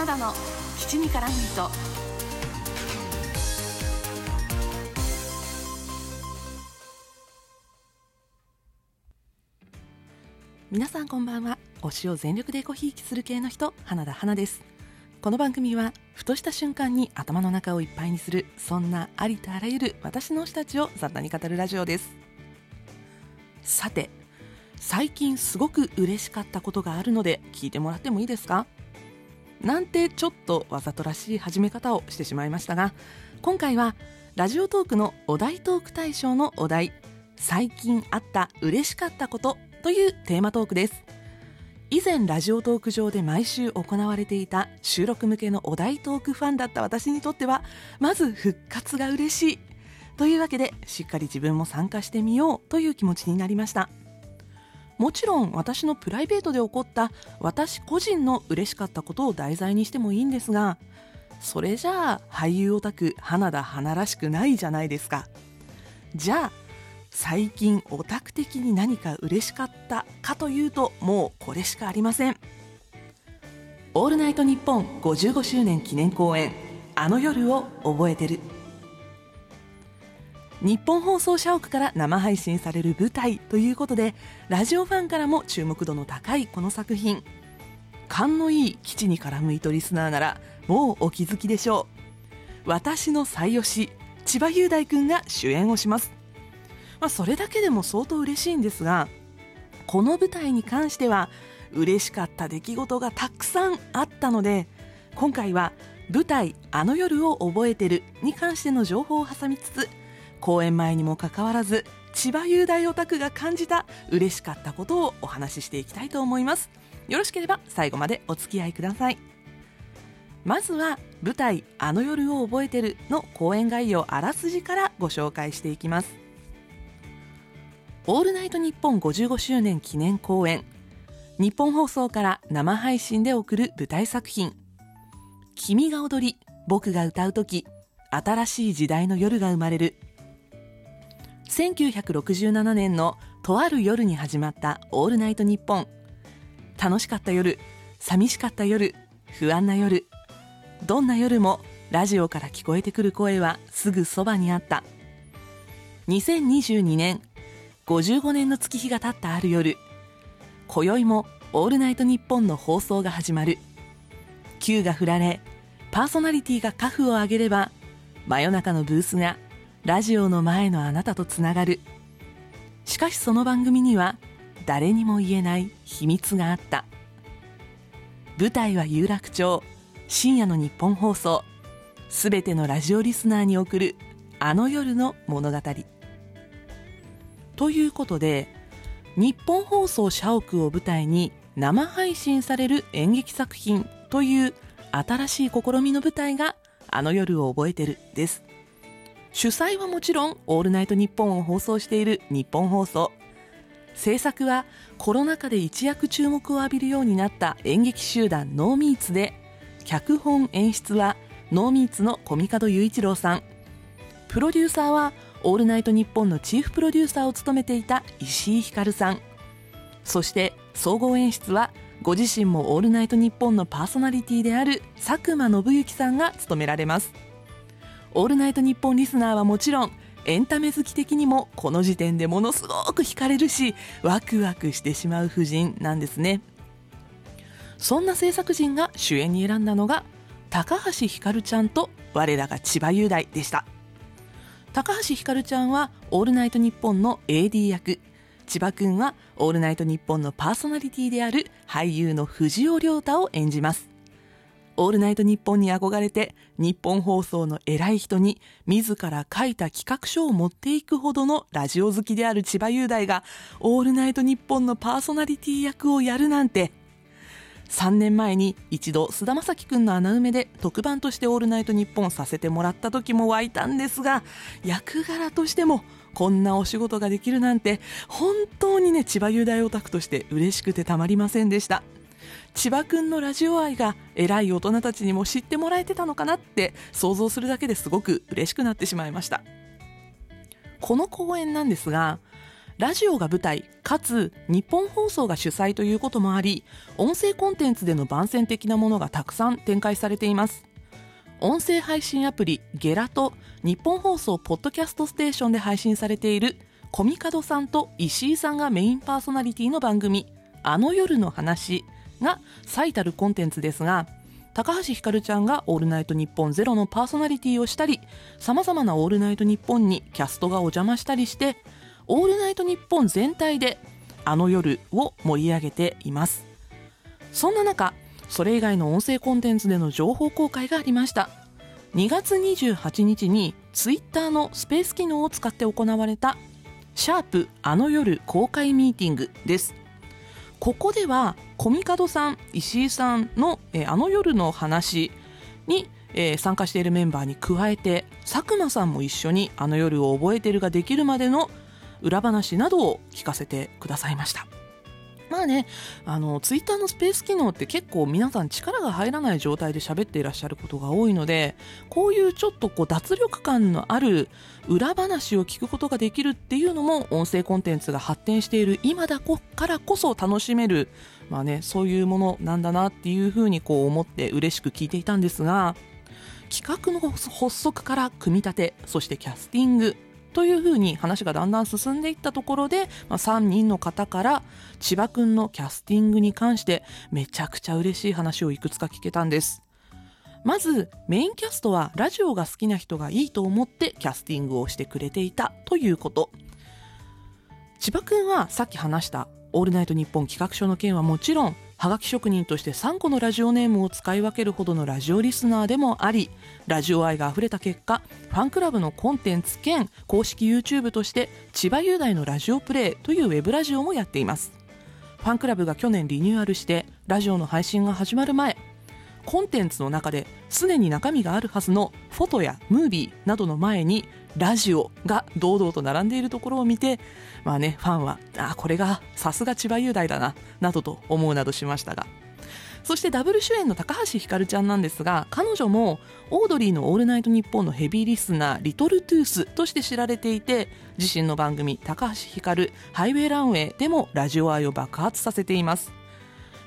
花田の基地に絡む糸皆さんこんばんは。推しを全力でごひいきする系の人花田花です。この番組はふとした瞬間に頭の中をいっぱいにするそんなありとあらゆる私の推したちを雑多に語るラジオです。さて最近すごく嬉しかったことがあるので聞いてもらってもいいですか？なんてちょっとわざとらしい始め方をしてしまいましたが今回はラジオトークのお題トーク大賞のお題最近あった嬉しかったことというテーマトークです。以前ラジオトーク上で毎週行われていた収録向けのお題トークファンだった私にとってはまず復活が嬉しいというわけでしっかり自分も参加してみようという気持ちになりました。もちろん私のプライベートで起こった私個人の嬉しかったことを題材にしてもいいんですがそれじゃあ俳優オタク花田花らしくないじゃないですか。じゃあ最近オタク的に何か嬉しかったかというともうこれしかありません「オールナイトニッポン」55周年記念公演「あの夜を覚えてる」日本放送社屋から生配信される舞台ということでラジオファンからも注目度の高いこの作品。勘のいい基地に絡む糸リスナーならもうお気づきでしょう。私の最推し千葉雄大君が主演をします。まあ、それだけでも相当嬉しいんですがこの舞台に関しては嬉しかった出来事がたくさんあったので今回は舞台「あの夜を覚えてる」に関しての情報を挟みつつ公演前にもかかわらず千葉雄大オタクが感じた嬉しかったことをお話ししていきたいと思います。よろしければ最後までお付き合いください。まずは舞台「あの夜を覚えてる」の公演概要あらすじからご紹介していきます。オールナイトニッポン55周年記念公演。日本放送から生配信で送る舞台作品。君が踊り僕が歌う時新しい時代の夜が生まれる。1967年のとある夜に始まった「オールナイトニッポン」楽しかった夜寂しかった夜不安な夜どんな夜もラジオから聞こえてくる声はすぐそばにあった。2022年55年の月日が経ったある夜今宵も「オールナイトニッポン」の放送が始まる。Q が振られパーソナリティがカフを上げれば真夜中のブースがラジオの前のあなたとつながる。しかしその番組には誰にも言えない秘密があった。舞台は有楽町深夜の日本放送。すべてのラジオリスナーに送るあの夜の物語。ということで日本放送社屋を舞台に生配信される演劇作品という新しい試みの舞台があの夜を覚えてるです。主催はもちろん「オールナイトニッポン」を放送している日本放送。制作はコロナ禍で一躍注目を浴びるようになった演劇集団ノーミーツで脚本演出はノーミーツの小見門雄一郎さん。プロデューサーはオールナイトニッポンのチーフプロデューサーを務めていた石井ひかるさん。そして総合演出はご自身もオールナイトニッポンのパーソナリティである佐久間信之さんが務められます。オールナイトニッポンリスナーはもちろんエンタメ好き的にもこの時点でものすごく惹かれるしワクワクしてしまう夫人なんですね。そんな制作陣が主演に選んだのが高橋ひかるちゃんと我らが千葉雄大でした。高橋ひかるちゃんは「オールナイトニッポン」の AD 役。千葉くんは「オールナイトニッポン」のパーソナリティである俳優の藤尾亮太を演じます。オールナイトニッポンに憧れて日本放送の偉い人に自ら書いた企画書を持っていくほどのラジオ好きである千葉雄大がオールナイトニッポンのパーソナリティ役をやるなんて。3年前に一度菅田将暉くんの穴埋めで特番として「オールナイトニッポン」させてもらった時も湧いたんですが役柄としてもこんなお仕事ができるなんて本当にね千葉雄大オタクとして嬉しくてたまりませんでした。千葉くんのラジオ愛が偉い大人たちにも知ってもらえてたのかなって想像するだけですごく嬉しくなってしまいました。この公演なんですがラジオが舞台かつ日本放送が主催ということもあり音声コンテンツでの番宣的なものがたくさん展開されています。音声配信アプリゲラと日本放送ポッドキャストステーションで配信されているコミカドさんと石井さんがメインパーソナリティの番組「あの夜の話」が最たるコンテンツですが高橋ひかるちゃんが「オールナイトニッポンゼロのパーソナリティをしたりさまざまな「オールナイトニッポン」にキャストがお邪魔したりして「オールナイトニッポン」全体であの夜を盛り上げています。そんな中それ以外の音声コンテンツでの情報公開がありました。2月28日にツイッターのスペース機能を使って行われたシャープあの夜公開ミーティングです。ここではコミカドさん石井さんの、えー、あの夜の話に、えー、参加しているメンバーに加えて佐久間さんも一緒にあの夜を覚えてるができるまでの裏話などを聞かせてくださいました。まあね、あの、ツイッターのスペース機能って結構皆さん力が入らない状態で喋っていらっしゃることが多いので、こういうちょっとこう脱力感のある裏話を聞くことができるっていうのも音声コンテンツが発展している今だからこそ楽しめる、まあね、そういうものなんだなっていうふうにこう思って嬉しく聞いていたんですが、企画の発足から組み立て、そしてキャスティング、というふうに話がだんだん進んでいったところで、まあ、3人の方から千葉くんのキャスティングに関してめちゃくちゃ嬉しい話をいくつか聞けたんです。まずメインキャストはラジオが好きな人がいいと思ってキャスティングをしてくれていたということ。千葉くんはさっき話した「オールナイトニッポン」企画書の件はもちろんはがき職人として3個のラジオネームを使い分けるほどのラジオリスナーでもありラジオ愛が溢れた結果ファンクラブのコンテンツ兼公式 YouTube として千葉雄大のラジオプレイというウェブラジオもやっています。ファンクラブが去年リニューアルしてラジオの配信が始まる前コンテンツの中で常に中身があるはずのフォトやムービーなどの前にラジオが堂々と並んでいるところを見て、まあね、ファンは、あ、これがさすが千葉雄大だな、などと思うなどしましたが。そしてダブル主演の高橋ひかるちゃんなんですが、彼女もオードリーのオールナイトニッポンのヘビーリスナー、リトルトゥースとして知られていて、自身の番組、高橋ひかるハイウェイランウェイでもラジオ愛を爆発させています。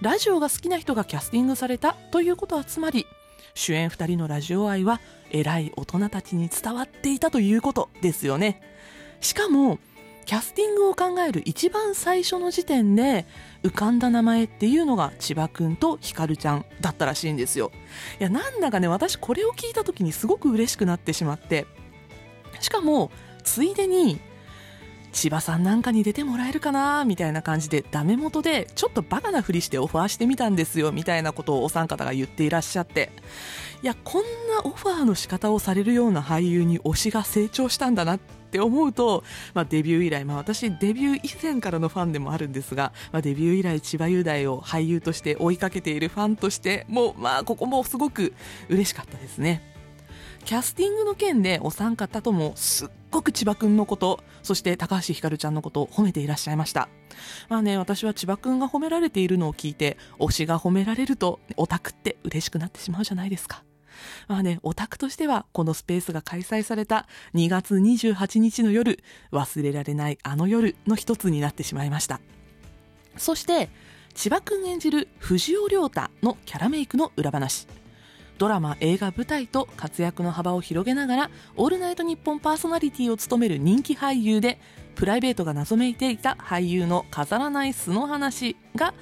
ラジオが好きな人がキャスティングされたということはつまり、主演2人のラジオ愛は偉い大人たちに伝わっていたということですよね。しかもキャスティングを考える一番最初の時点で浮かんだ名前っていうのが千葉くんとひかるちゃんだったらしいんですよ。いやなんだかね私これを聞いた時にすごく嬉しくなってしまって。しかもついでに千葉さんなんかに出てもらえるかなみたいな感じでダメ元でちょっとバカなふりしてオファーしてみたんですよみたいなことをお三方が言っていらっしゃっていやこんなオファーの仕方をされるような俳優に推しが成長したんだなって思うと、まあ、デビュー以来、まあ、私デビュー以前からのファンでもあるんですが、まあ、デビュー以来千葉雄大を俳優として追いかけているファンとしてもうまあここもすごく嬉しかったですね。キャスティングの件でお三方ともすっごく千葉くんのこと、そして高橋ひかるちゃんのことを褒めていらっしゃいました。まあね、私は千葉くんが褒められているのを聞いて、推しが褒められるとオタクって嬉しくなってしまうじゃないですか。まあね、オタクとしては、このスペースが開催された2月28日の夜、忘れられないあの夜の一つになってしまいました。そして、千葉くん演じる藤尾亮太のキャラメイクの裏話。ドラマ、映画、舞台と活躍の幅を広げながら、オールナイトニッポンパーソナリティを務める人気俳優で、プライベートが謎めいていた俳優の飾らない素の話が、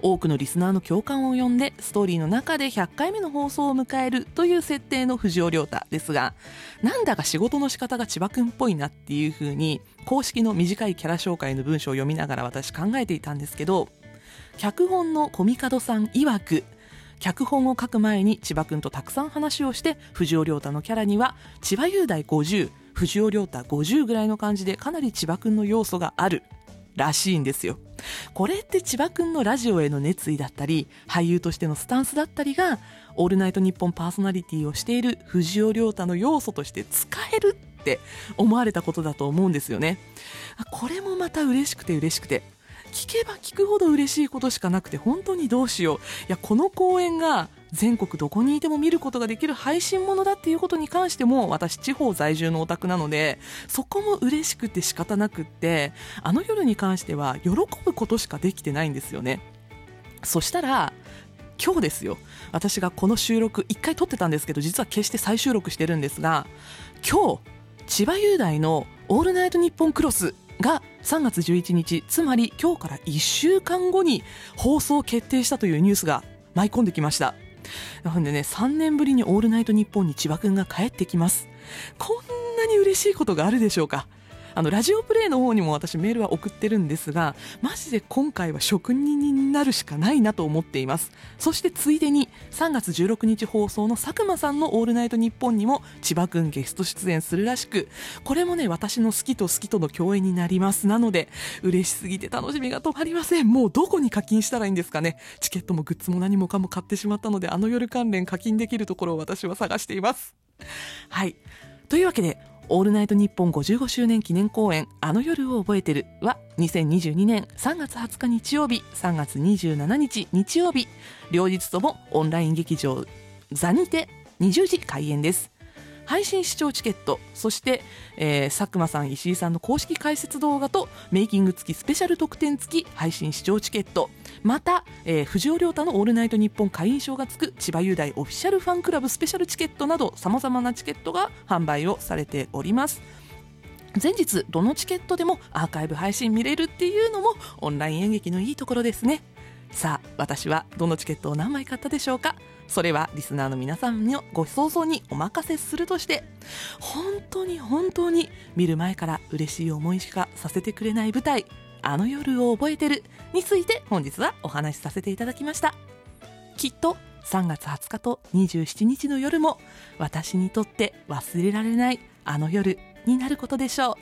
多くのリスナーの共感を呼んで、ストーリーの中で100回目の放送を迎えるという設定の藤尾亮太ですが、なんだか仕事の仕方が千葉くんっぽいなっていう風に、公式の短いキャラ紹介の文章を読みながら私考えていたんですけど、脚本のコミカドさん曰く、脚本を書く前に千葉くんとたくさん話をして藤尾亮太のキャラには千葉雄大50藤尾亮太50ぐらいの感じでかなり千葉くんの要素があるらしいんですよ。これって千葉くんのラジオへの熱意だったり俳優としてのスタンスだったりが「オールナイトニッポン」パーソナリティをしている藤尾亮太の要素として使えるって思われたことだと思うんですよね。これもまた嬉しくて嬉しくて。聞けば聞くほど嬉しいことしかなくて本当にどうしよう。いやこの公演が全国どこにいても見ることができる配信ものだっていうことに関しても私地方在住のオタクなのでそこも嬉しくて仕方なくってあの夜に関しては喜ぶことしかできてないんですよね。そしたら今日ですよ。私がこの収録1回撮ってたんですけど実は決して再収録してるんですが今日千葉雄大の「オールナイトニッポンクロス」が3月11日つまり今日から1週間後に放送決定したというニュースが舞い込んできました。なのでね3年ぶりに「オールナイトニッポン」に千葉くんが帰ってきます。こんなに嬉しいことがあるでしょうか。あのラジオプレイの方にも私メールは送ってるんですがマジで今回は職人になるしかないなと思っています。そしてついでに3月16日放送の佐久間さんの「オールナイトニッポン」にも千葉くんゲスト出演するらしくこれもね私の好きと好きとの共演になります。なので嬉しすぎて楽しみが止まりません。もうどこに課金したらいいんですかね。チケットもグッズも何もかも買ってしまったのであの夜関連課金できるところを私は探しています。はい。というわけでオールナイトニッポン55周年記念公演あの夜を覚えてるは2022年3月20日日曜日3月27日日曜日両日ともオンライン劇場座にて20時開演です。配信視聴チケットそして、えー、佐久間さん石井さんの公式解説動画とメイキング付きスペシャル特典付き配信視聴チケット。また、えー、藤尾亮太の「オールナイトニッポン」会員証が付く千葉雄大オフィシャルファンクラブスペシャルチケットなどさまざまなチケットが販売をされております。前日どのチケットでもアーカイブ配信見れるっていうのもオンライン演劇のいいところですね。さあ私はどのチケットを何枚買ったでしょうか？それはリスナーの皆さんのご想像にお任せするとして本当に本当に見る前から嬉しい思いしかさせてくれない舞台「あの夜を覚えてる」について本日はお話しさせていただきました。きっと3月20日と27日の夜も私にとって忘れられないあの夜になることでしょう。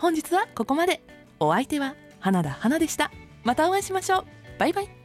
本日はここまで。お相手は花田花でした。またお会いしましょう。バイバイ